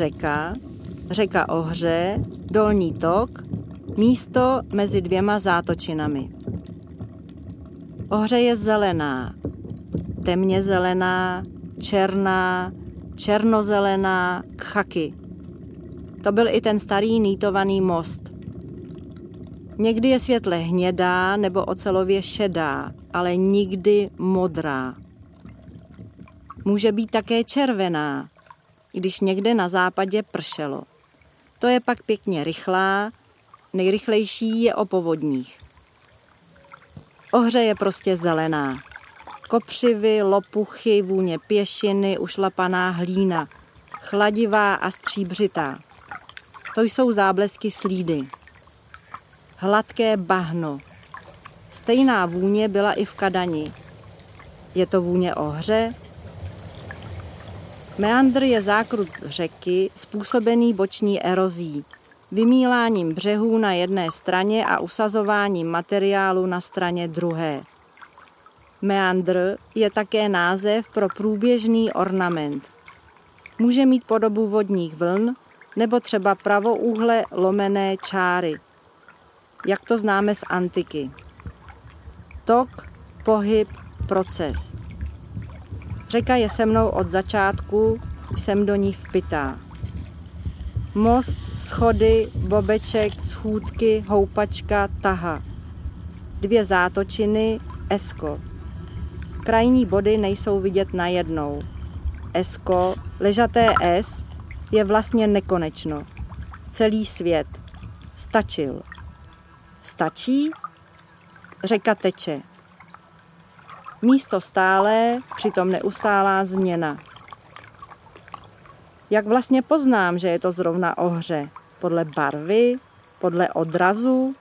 řeka, řeka Ohře, dolní tok, místo mezi dvěma zátočinami. Ohře je zelená, temně zelená, černá, černozelená, kchaky. To byl i ten starý nýtovaný most. Někdy je světle hnědá nebo ocelově šedá, ale nikdy modrá. Může být také červená, když někde na západě pršelo. To je pak pěkně rychlá, nejrychlejší je o povodních. Ohře je prostě zelená. Kopřivy, lopuchy, vůně pěšiny, ušlapaná hlína, chladivá a stříbřitá. To jsou záblesky slídy. Hladké bahno. Stejná vůně byla i v Kadani. Je to vůně ohře? Meandr je zákrut řeky způsobený boční erozí, vymíláním břehů na jedné straně a usazováním materiálu na straně druhé. Meandr je také název pro průběžný ornament. Může mít podobu vodních vln nebo třeba pravouhle lomené čáry, jak to známe z antiky. Tok, pohyb, proces. Řeka je se mnou od začátku, jsem do ní vpitá. Most, schody, bobeček, schůdky, houpačka, taha. Dvě zátočiny, esko. Krajní body nejsou vidět najednou. Esko, ležaté S, je vlastně nekonečno. Celý svět. Stačil. Stačí? Řeka teče. Místo stálé, přitom neustálá změna. Jak vlastně poznám, že je to zrovna ohře? Podle barvy, podle odrazu,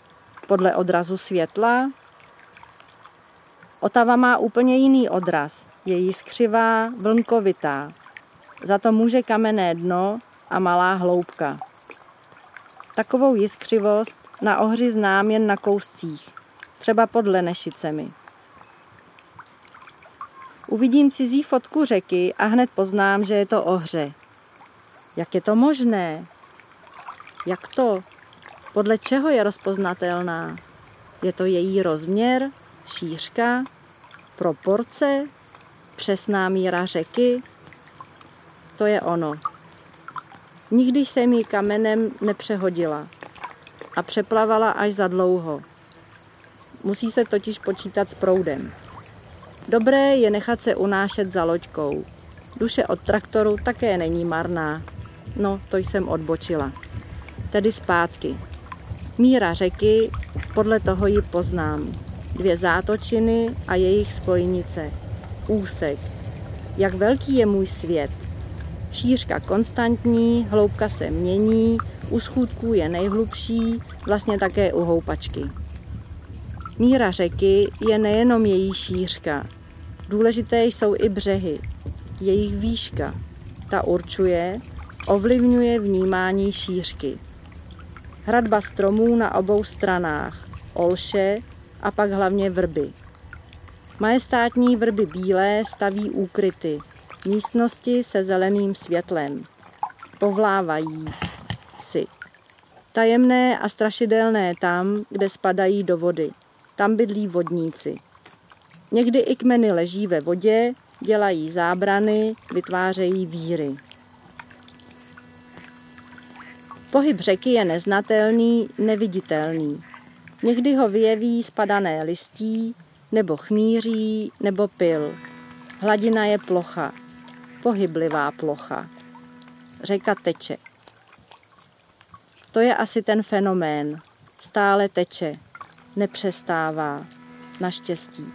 podle odrazu světla? Otava má úplně jiný odraz. Je jiskřivá, vlnkovitá. Za to může kamenné dno a malá hloubka. Takovou jiskřivost na ohři znám jen na kouscích, třeba pod Lenešicemi. Uvidím cizí fotku řeky a hned poznám, že je to ohře. Jak je to možné? Jak to? Podle čeho je rozpoznatelná? Je to její rozměr, šířka, proporce, přesná míra řeky? To je ono. Nikdy jsem ji kamenem nepřehodila a přeplavala až za dlouho. Musí se totiž počítat s proudem. Dobré je nechat se unášet za loďkou. Duše od traktoru také není marná. No, to jsem odbočila. Tedy zpátky. Míra řeky, podle toho ji poznám. Dvě zátočiny a jejich spojnice. Úsek. Jak velký je můj svět. Šířka konstantní, hloubka se mění, u schůdků je nejhlubší, vlastně také u houpačky. Míra řeky je nejenom její šířka, Důležité jsou i břehy, jejich výška. Ta určuje, ovlivňuje vnímání šířky. Hradba stromů na obou stranách, olše a pak hlavně vrby. Majestátní vrby bílé staví úkryty, místnosti se zeleným světlem. Povlávají si. Tajemné a strašidelné tam, kde spadají do vody. Tam bydlí vodníci. Někdy i kmeny leží ve vodě, dělají zábrany, vytvářejí víry. Pohyb řeky je neznatelný, neviditelný. Někdy ho vyjeví spadané listí, nebo chmíří, nebo pil. Hladina je plocha, pohyblivá plocha. Řeka teče. To je asi ten fenomén. Stále teče, nepřestává, naštěstí.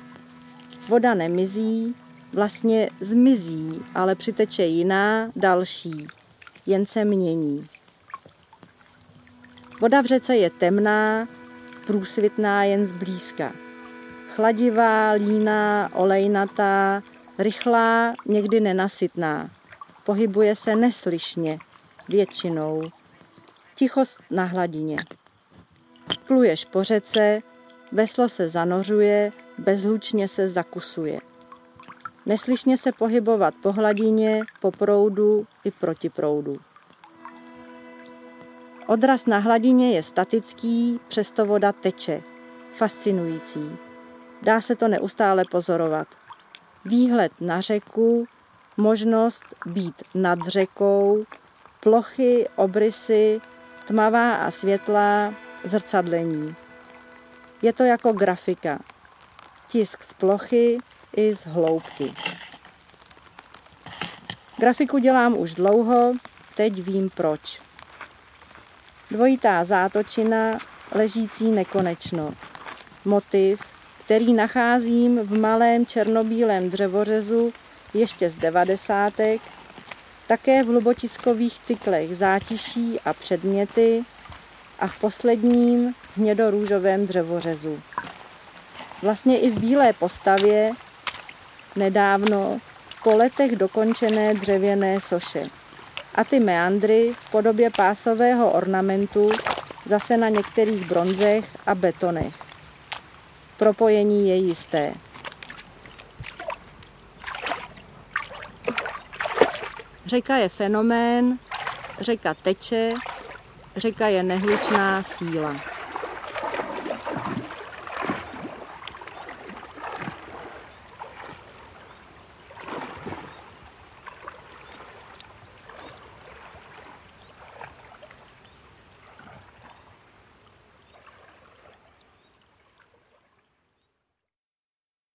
Voda nemizí, vlastně zmizí, ale přiteče jiná, další, jen se mění. Voda v řece je temná, průsvitná jen zblízka. Chladivá, líná, olejnatá, rychlá, někdy nenasytná. Pohybuje se neslyšně, většinou. Tichost na hladině. Pluješ po řece, veslo se zanořuje, bezlučně se zakusuje. Neslyšně se pohybovat po hladině, po proudu i proti proudu. Odraz na hladině je statický, přesto voda teče. Fascinující. Dá se to neustále pozorovat. Výhled na řeku, možnost být nad řekou, plochy, obrysy, tmavá a světlá, zrcadlení. Je to jako grafika. Tisk z plochy i z hloubky. Grafiku dělám už dlouho, teď vím proč. Dvojitá zátočina ležící nekonečno. Motiv, který nacházím v malém černobílém dřevořezu ještě z devadesátek, také v hlubotiskových cyklech zátiší a předměty a v posledním hnědorůžovém dřevořezu. Vlastně i v bílé postavě nedávno po letech dokončené dřevěné soše. A ty meandry v podobě pásového ornamentu zase na některých bronzech a betonech. Propojení je jisté. Řeka je fenomén, řeka teče, řeka je nehlučná síla.